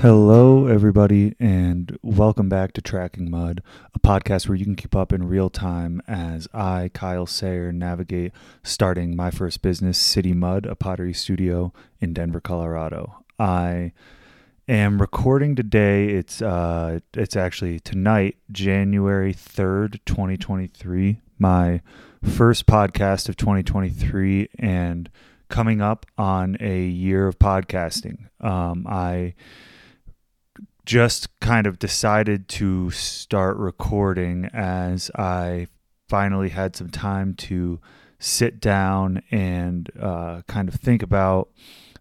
Hello, everybody, and welcome back to Tracking Mud, a podcast where you can keep up in real time as I, Kyle Sayer, navigate starting my first business, City Mud, a pottery studio in Denver, Colorado. I am recording today. It's uh, it's actually tonight, January third, twenty twenty three. My first podcast of twenty twenty three, and coming up on a year of podcasting. Um, I just kind of decided to start recording as I finally had some time to sit down and uh, kind of think about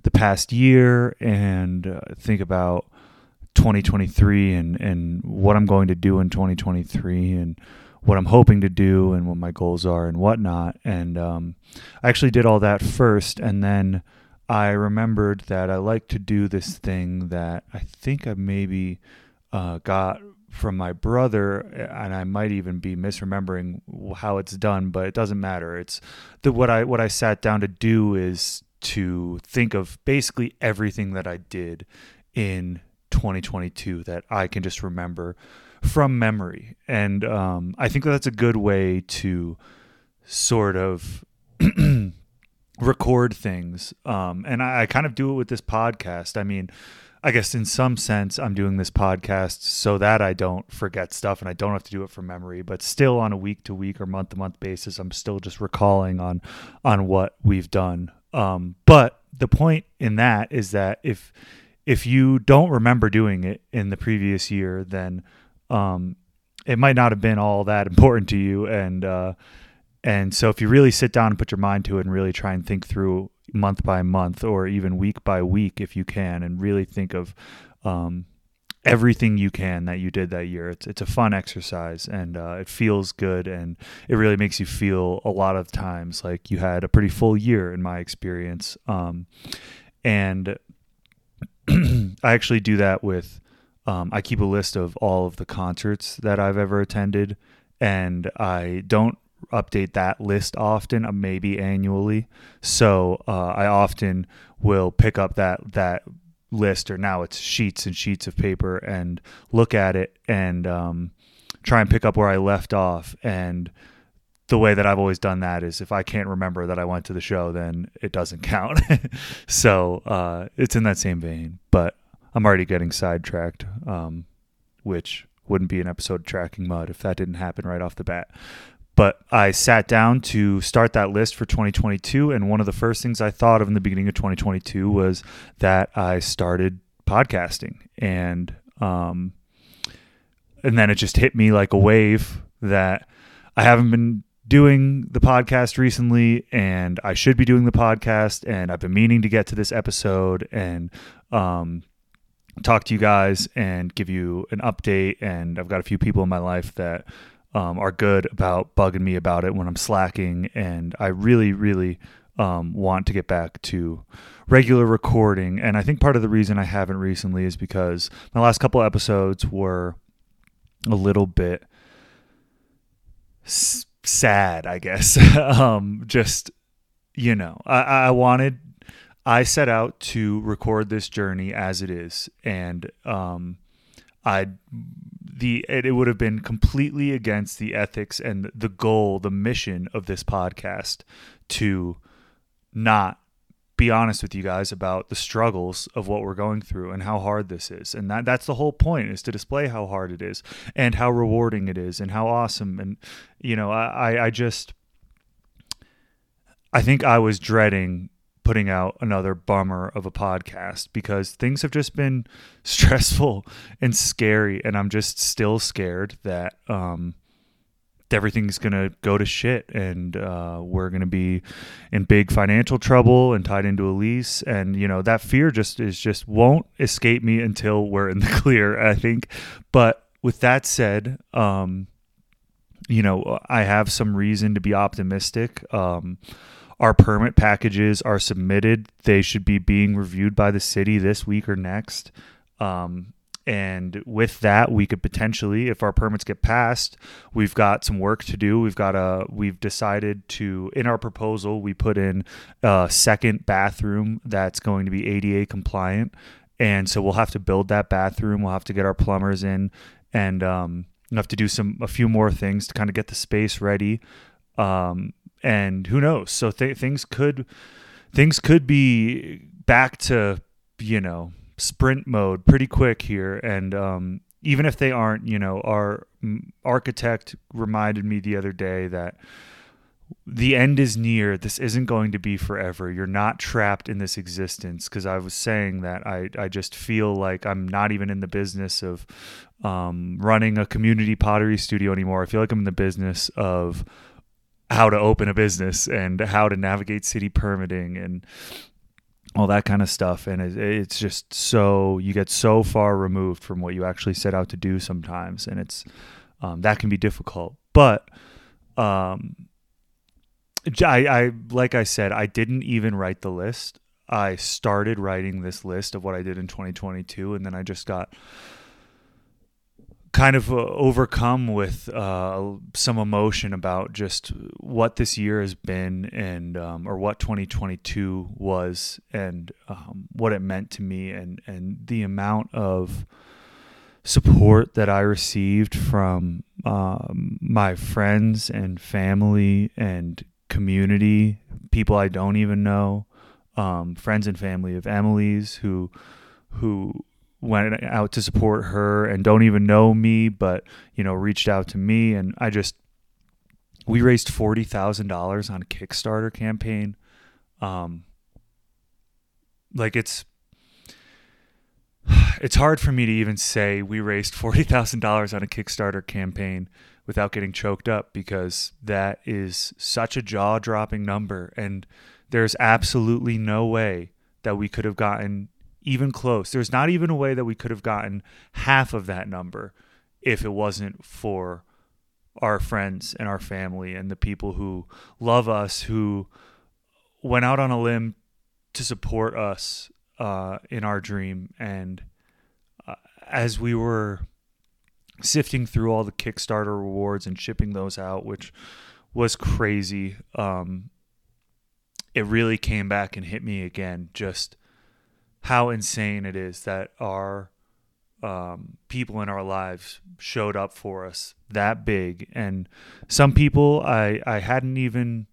the past year and uh, think about 2023 and, and what I'm going to do in 2023 and what I'm hoping to do and what my goals are and whatnot. And um, I actually did all that first and then I remembered that I like to do this thing that I think I maybe uh, got from my brother, and I might even be misremembering how it's done, but it doesn't matter. It's the what I what I sat down to do is to think of basically everything that I did in 2022 that I can just remember from memory, and um, I think that's a good way to sort of record things. Um, and I, I, kind of do it with this podcast. I mean, I guess in some sense, I'm doing this podcast so that I don't forget stuff and I don't have to do it from memory. But still, on a week to week or month to month basis, I'm still just recalling on on what we've done. Um, but the point in that is that if if you don't remember doing it in the previous year, then um, it might not have been all that important to you, and uh, and so if you really sit down and put your mind to it and really try and think through month by month or even week by week if you can and really think of um, everything you can that you did that year. It's it's a fun exercise and uh, it feels good and it really makes you feel a lot of times like you had a pretty full year in my experience. Um, and I actually do that with um, I keep a list of all of the concerts that I've ever attended and I don't update that list often, uh, maybe annually. So uh, I often will pick up that that list, or now it's sheets and sheets of paper, and look at it and um, try and pick up where I left off. And the way that I've always done that is if I can't remember that I went to the show, then it doesn't count. so uh, it's in that same vein, but I'm already getting sidetracked, um, which wouldn't be an episode of tracking mud if that didn't happen right off the bat. But I sat down to start that list for 2022. And one of the first things I thought of in the beginning of 2022 was that I started podcasting. And, um, and then it just hit me like a wave that I haven't been doing the podcast recently and I should be doing the podcast and I've been meaning to get to this episode and um, talk to you guys and give you an update and I've got a few people in my life that um, are good about bugging me about it when I'm slacking, and I really, really um, want to get back to regular recording. And I think part of the reason I haven't recently is because my last couple episodes were a little bit s- sad, I guess. um, just you know, I, I wanted. I set out to record this journey as it is, and um, I the it, would have been completely against the ethics and the goal, the mission of this podcast to not be honest with you guys about the struggles of what we're going through and how hard this is. And that that's the whole point is to display how hard it is and how rewarding it is and how awesome and you know, I I just I think I was dreading putting out another bummer of a podcast because things have just been stressful and scary and I'm just still scared that um, everything's going to go to shit and uh, we're going to be in big financial trouble and tied into a lease. And you know that fear just is just won't escape me until we're in the clear I think. But with that said um, you know I have some reason to be optimistic. Um, our permit packages are submitted. They should be being reviewed by the city this week or next. Um, and with that, we could potentially, if our permits get passed, we've got some work to do. We've got a, we've decided to, in our proposal, we put in a second bathroom that's going to be ADA compliant and so we'll have to build that bathroom. We'll have to get our plumbers in, and um, have to do some a few more things to kind of get the space ready. Um, and who knows? So th- things could things could be back to you know sprint mode pretty quick here, and um, even if they aren't, you know, our architect reminded me the other day that the end is near. This isn't going to be forever. You're not trapped in this existence. Because I was saying that I, I just feel like I'm not even in the business of um, running a community pottery studio anymore. I feel like I'm in the business of how to open a business and how to navigate city permitting and all that kind of stuff. And it, it's just so you get so far removed from what you actually set out to do sometimes, and it's um, that can be difficult. But um, I, I like I said, I didn't even write the list. I started writing this list of what I did in 2022, and then I just got kind of uh, overcome with uh, some emotion about just what this year has been and um, or what 2022 was and um, what it meant to me and and the amount of support that I received from um, my friends and family and community, people I don't even know, um, friends and family of Emily's who who went out to support her and don't even know me, but you know reached out to me, and I just we raised forty thousand dollars on a Kickstarter campaign. Um, like it's it's hard for me to even say we raised forty thousand dollars on a Kickstarter campaign without getting choked up because that is such a jaw dropping number. And there's absolutely no way that we could have gotten even close. There's not even a way that we could have gotten half of that number if it wasn't for our friends and our family and the people who love us, who went out on a limb to support us uh, in our dream. And uh, as we were sifting through all the Kickstarter rewards and shipping those out, which was crazy. Um, it really came back and hit me again just how insane it is that our um, people in our lives showed up for us that big and some people I, I hadn't even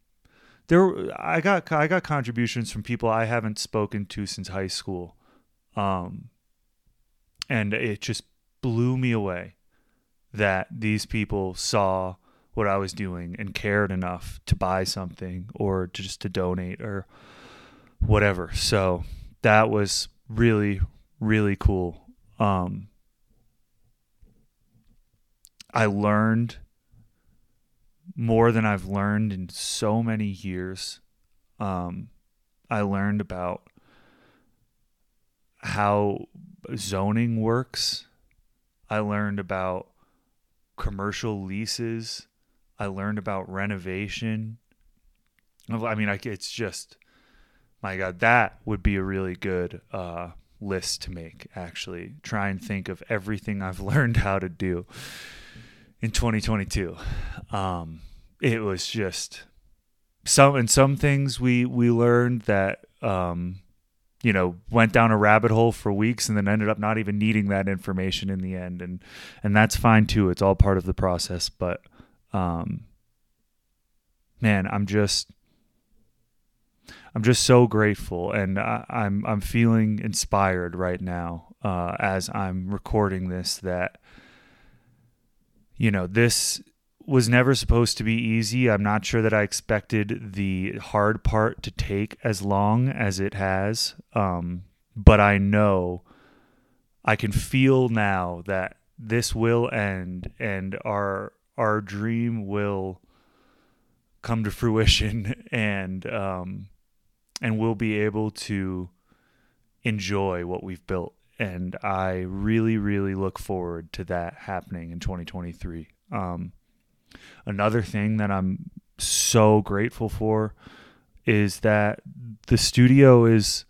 there I got I got contributions from people I haven't spoken to since high school um, and it just blew me away that these people saw what I was doing and cared enough to buy something or just to donate or whatever. So that was really, really cool. Um, I learned more than I've learned in so many years. Um, I learned about how zoning works. I learned about commercial leases. I learned about renovation. I mean, I, it's just, my God, that would be a really good uh, list to make, actually. Try and think of everything I've learned how to do in 2022. Um, it was just some, and some things we, we learned that, um, you know went down a rabbit hole for weeks and then ended up not even needing that information in the end and and that's fine too it's all part of the process but um man i'm just i'm just so grateful and I, am I'm, I'm feeling inspired right now uh as i'm recording this that you know this was never supposed to be easy. I'm not sure that I expected the hard part to take as long as it has. Um, but I know I can feel now that this will end and our our dream will come to fruition and um, and we'll be able to enjoy what we've built. And I really, really look forward to that happening in 2023. Um, Another thing that I'm so grateful for is that the studio is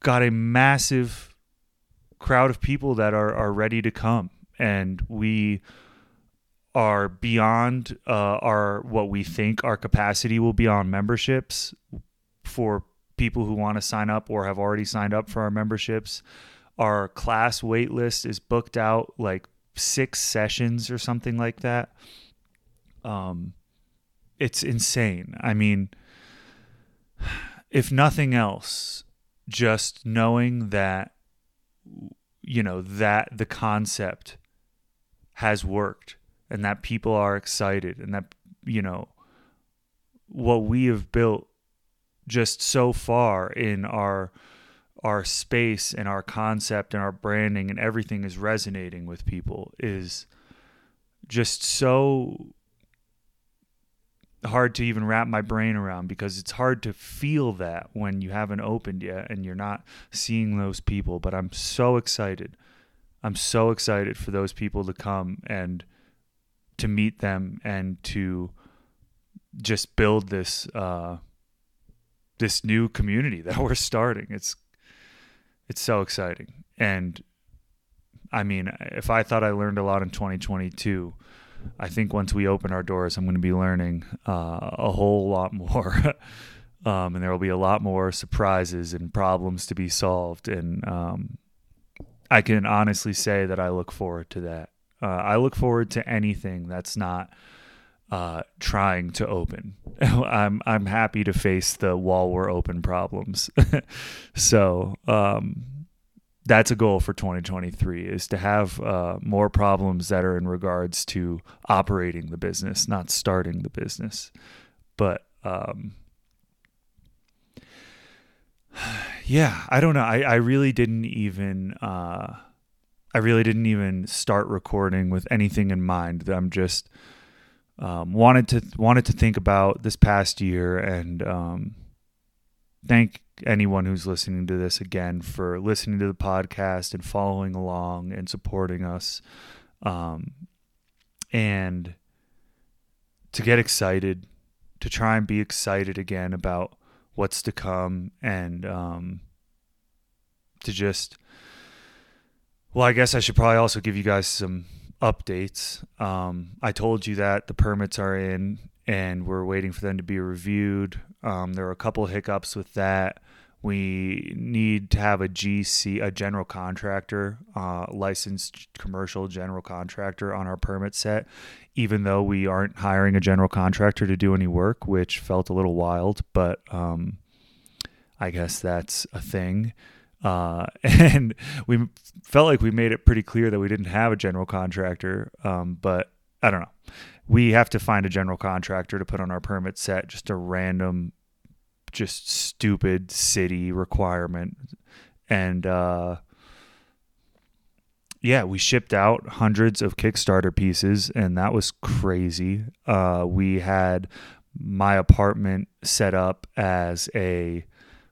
got a massive crowd of people that are, are ready to come and we are beyond uh, our what we think our capacity will be on memberships for people who want to sign up or have already signed up for our memberships. Our class wait list is booked out like six sessions or something like that. Um, it's insane. I mean, if nothing else, just knowing that, you know, that the concept has worked and that people are excited and that, you know, what we have built just so far in our our space and our concept and our branding and everything is resonating with people is just so hard to even wrap my brain around because it's hard to feel that when you haven't opened yet and you're not seeing those people. But I'm so excited. I'm so excited for those people to come and to meet them and to just build this uh, this new community that we're starting. It's it's so exciting. And I mean, if I thought I learned a lot in 2022, I think once we open our doors, I'm going to be learning uh, a whole lot more. um, and there will be a lot more surprises and problems to be solved. And um, I can honestly say that I look forward to that. Uh, I look forward to anything that's not uh, trying to open. I'm I'm happy to face the while we're open problems. so um, that's a goal for 2023 is to have uh, more problems that are in regards to operating the business, not starting the business. But um, yeah, I don't know. I, I really didn't even uh, I really didn't even start recording with anything in mind. I'm just um, wanted to wanted to think about this past year and um, thank anyone who's listening to this again for listening to the podcast and following along and supporting us. Um, and to get excited to try and be excited again about what's to come and um, to just well i guess i should probably also give you guys some updates. Um, I told you that the permits are in and we're waiting for them to be reviewed. Um, there are a couple hiccups with that. We need to have a GC, a general contractor, uh, licensed commercial general contractor on our permit set, even though we aren't hiring a general contractor to do any work, which felt a little wild, but um, I guess that's a thing. Uh, and we felt like we made it pretty clear that we didn't have a general contractor. Um, but I don't know. We have to find a general contractor to put on our permit set, just a random, just stupid city requirement. And uh, yeah, we shipped out hundreds of Kickstarter pieces, and that was crazy. Uh, we had my apartment set up as a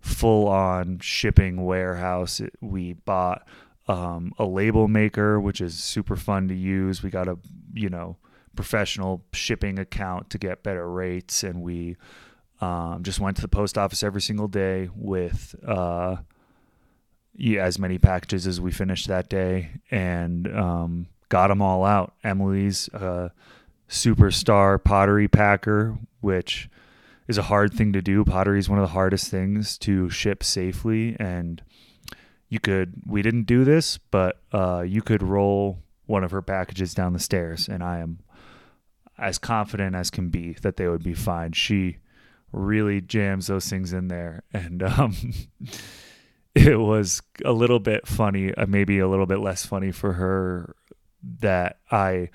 full on shipping warehouse. We bought um, a label maker, which is super fun to use. We got a, you know, professional shipping account to get better rates. And we um, just went to the post office every single day with uh, yeah, as many packages as we finished that day and um, got them all out. Emily's superstar pottery packer, which is a hard thing to do. Pottery is one of the hardest things to ship safely, and you could. We didn't do this, but uh, you could roll one of her packages down the stairs, and I am as confident as can be that they would be fine. She really jams those things in there, and um, it was a little bit funny, uh, maybe a little bit less funny for her that I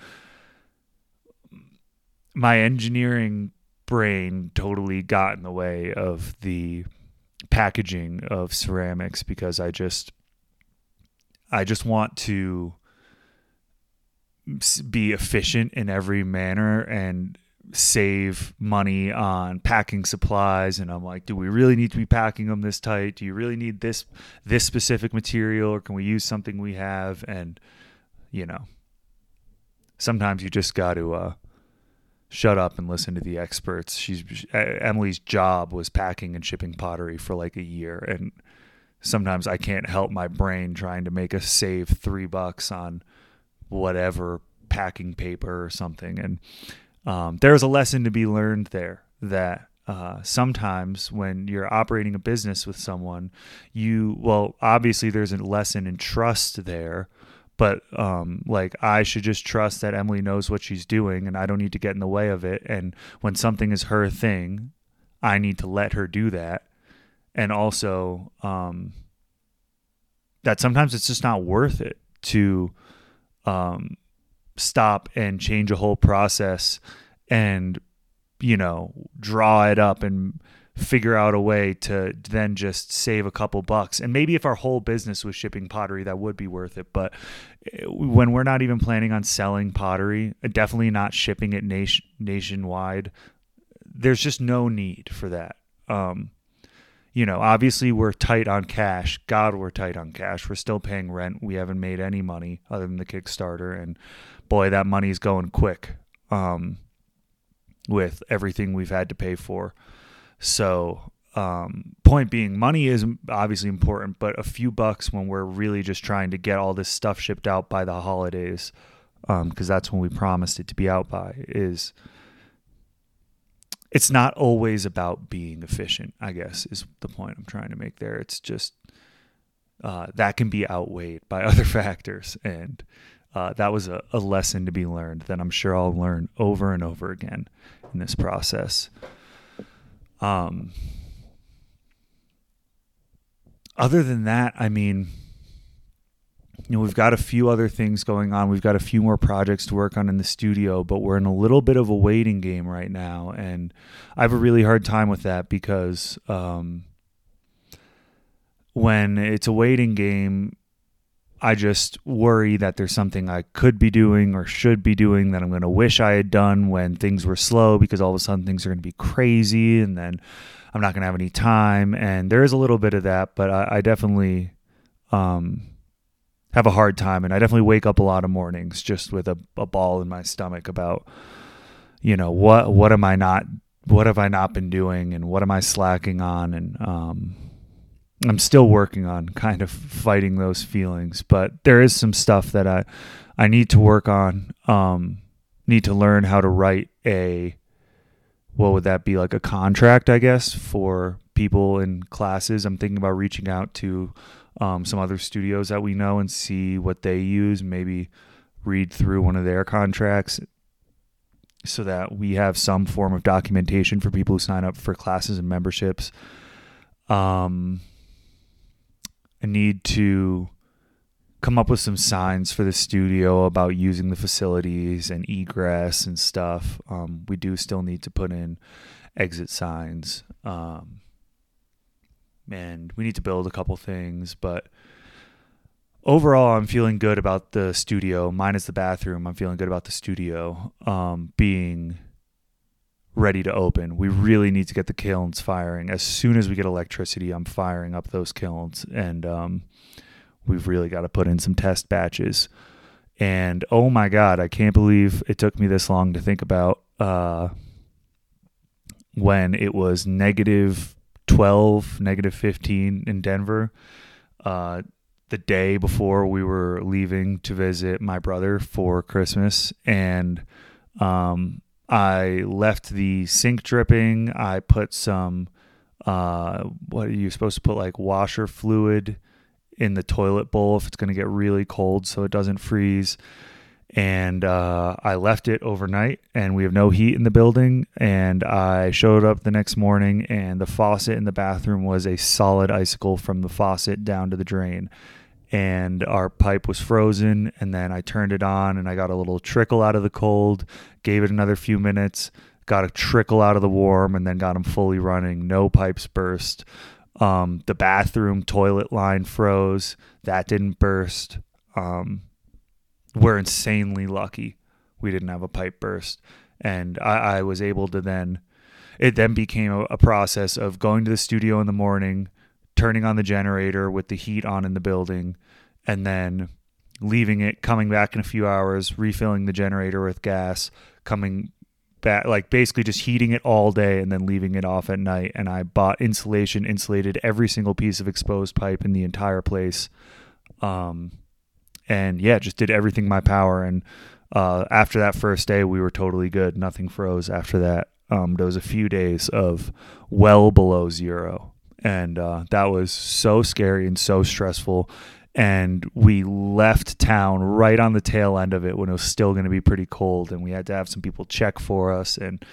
my engineering brain totally got in the way of the packaging of ceramics because I just I just want to be efficient in every manner and save money on packing supplies. And I'm like do we really need to be packing them this tight? Do you really need this this specific material? Or can we use something we have? And you know sometimes you just got to uh shut up and listen to the experts. She's Emily's job was packing and shipping pottery for like a year, and sometimes I can't help my brain trying to make us save three bucks on whatever packing paper or something. And um, there's a lesson to be learned there that uh, sometimes when you're operating a business with someone, you, well, obviously there's a lesson in trust there, but um, like I should just trust that Emily knows what she's doing and I don't need to get in the way of it. And when something is her thing, I need to let her do that. And also, um, that sometimes it's just not worth it to um, stop and change a whole process and you know draw it up and figure out a way to then just save a couple bucks and maybe if our whole business was shipping pottery that would be worth it but eh, when we're not even planning on selling pottery definitely not shipping it nation nationwide there's just no need for that um, you know, obviously we're tight on cash. God, we're tight on cash. We're still paying rent. We haven't made any money other than the Kickstarter, and boy, that money's going quick. Um, with everything we've had to pay for. So, um, point being, money is obviously important, but a few bucks when we're really just trying to get all this stuff shipped out by the holidays, because um, that's when we promised it to be out by, is it's not always about being efficient, I guess, is the point I'm trying to make there. It's just uh, that can be outweighed by other factors. And uh, that was a, a, lesson to be learned that I'm sure I'll learn over and over again in this process. Um, other than that, I mean, you know, we've got a few other things going on. We've got a few more projects to work on in the studio, but we're in a little bit of a waiting game right now. And I have a really hard time with that because um, when it's a waiting game, I just worry that there's something I could be doing or should be doing that I'm going to wish I had done when things were slow because all of a sudden things are going to be crazy and then I'm not going to have any time. And there is a little bit of that, but I, I definitely. Um, have a hard time and I definitely wake up a lot of mornings just with a, a ball in my stomach about you know what what am I not what have I not been doing and what am I slacking on and um, I'm still working on kind of fighting those feelings but there is some stuff that I I need to work on um, need to learn how to write a what would that be like a contract I guess for people in classes I'm thinking about reaching out to um, some other studios that we know and see what they use. Maybe read through one of their contracts so that we have some form of documentation for people who sign up for classes and memberships. Um, I need to come up with some signs for the studio about using the facilities and egress and stuff. Um, we do still need to put in exit signs. Um, and we need to build a couple things, but overall I'm feeling good about the studio, minus the bathroom. I'm feeling good about the studio um, being ready to open. We really need to get the kilns firing. As soon as we get electricity, I'm firing up those kilns and um, we've really got to put in some test batches. And oh my god, I can't believe it took me this long to think about uh, when it was negative 12, negative 15 in Denver. Uh, the day before we were leaving to visit my brother for Christmas. And um, I left the sink dripping. I put some, uh, what are you supposed to put, like washer fluid in the toilet bowl if it's going to get really cold so it doesn't freeze and uh, I left it overnight, and we have no heat in the building. And I showed up the next morning, and the faucet in the bathroom was a solid icicle from the faucet down to the drain. And our pipe was frozen, and then I turned it on, and I got a little trickle out of the cold, gave it another few minutes, got a trickle out of the warm, and then got them fully running. No pipes burst. Um, the bathroom toilet line froze. That didn't burst. Um, we're insanely lucky we didn't have a pipe burst. And I, I was able to then, it then became a, a process of going to the studio in the morning, turning on the generator with the heat on in the building, and then leaving it, coming back in a few hours, refilling the generator with gas, coming back, like basically just heating it all day and then leaving it off at night. And I bought insulation, insulated every single piece of exposed pipe in the entire place. Um, and yeah, just did everything my power. And uh, after that first day, we were totally good. Nothing froze after that. Um, there was a few days of well below zero, and uh, that was so scary and so stressful. And we left town right on the tail end of it when it was still going to be pretty cold, and we had to have some people check for us and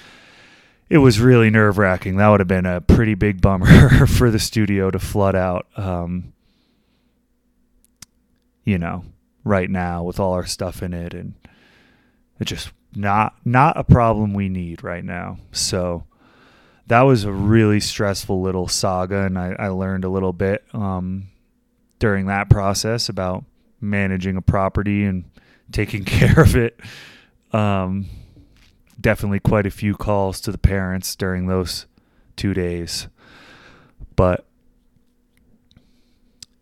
it was really nerve wracking. That would have been a pretty big bummer for the studio to flood out. Um, you know, right now with all our stuff in it, and it's just not not a problem we need right now. So that was a really stressful little saga, and I, I learned a little bit um, during that process about managing a property and taking care of it. Um, definitely quite a few calls to the parents during those two days. But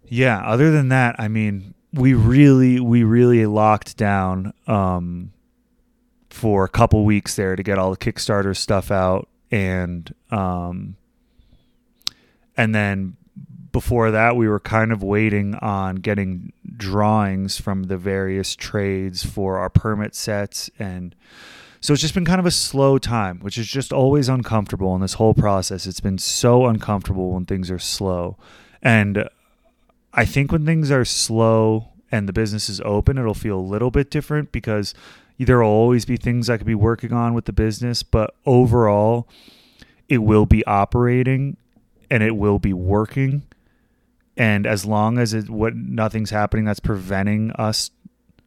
yeah, other than that, I mean, we really, we really locked down um, for a couple weeks there to get all the Kickstarter stuff out, and um, and then before that, we were kind of waiting on getting drawings from the various trades for our permit sets and so it's just been kind of a slow time, which is just always uncomfortable in this whole process. It's been so uncomfortable when things are slow. And I think when things are slow and the business is open, it'll feel a little bit different because there will always be things I could be working on with the business, but overall, it will be operating and it will be working. And as long as it what nothing's happening that's preventing us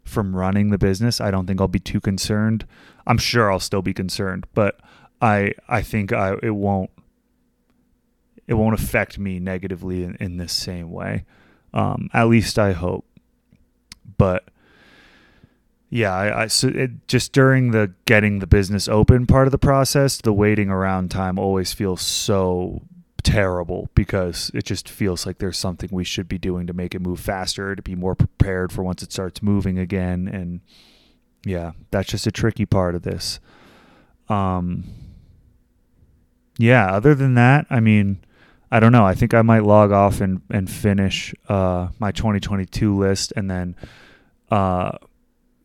from running the business, I don't think I'll be too concerned. I'm sure I'll still be concerned, but I I think I it won't it won't affect me negatively in, in this same way. Um, at least I hope. But yeah, I, I so it, just during the getting the business open part of the process, the waiting around time always feels so terrible because it just feels like there's something we should be doing to make it move faster, to be more prepared for once it starts moving again. And yeah, that's just a tricky part of this. Um, yeah, other than that, I mean, I don't know. I think I might log off and, and finish uh, my 2022 list and then uh,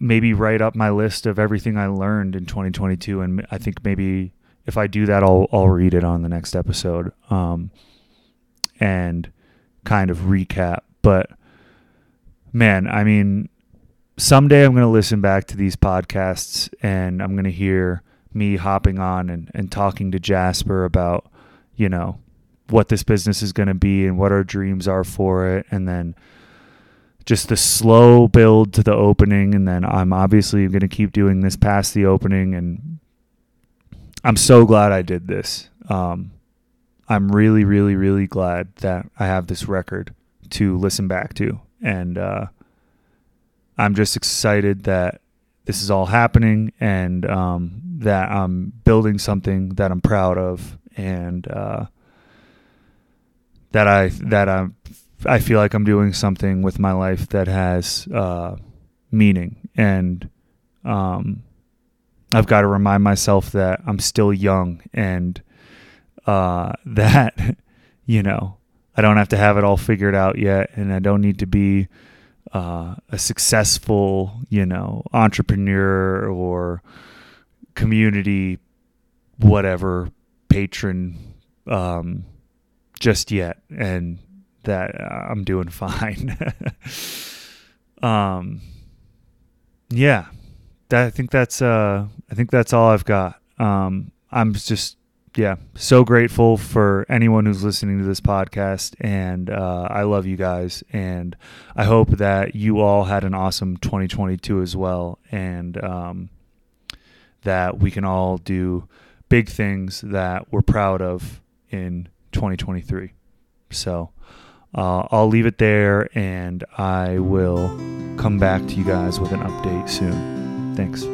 maybe write up my list of everything I learned in 2022. And I think maybe if I do that, I'll I'll read it on the next episode, um, and kind of recap. But man, I mean, someday I'm going to listen back to these podcasts and I'm going to hear me hopping on and, and talking to Jasper about, you know, what this business is going to be and what our dreams are for it, and then just the slow build to the opening, and then I'm obviously going to keep doing this past the opening and I'm so glad I did this. Um, I'm really, really, really glad that I have this record to listen back to. And uh, I'm just excited that this is all happening and um, that I'm building something that I'm proud of and uh, that I that I I feel like I'm doing something with my life that has uh, meaning and um, I've got to remind myself that I'm still young and uh, that, you know, I don't have to have it all figured out yet. And I don't need to be uh, a successful, you know, entrepreneur or community, whatever, patron um, just yet. And that uh, I'm doing fine. um, yeah that I think that's uh I think that's all I've got. Um, I'm just yeah so grateful for anyone who's listening to this podcast, and uh, I love you guys, and I hope that you all had an awesome 2022 as well, and um, that we can all do big things that we're proud of in 2023. So. Uh, I'll leave it there and I will come back to you guys with an update soon. Thanks.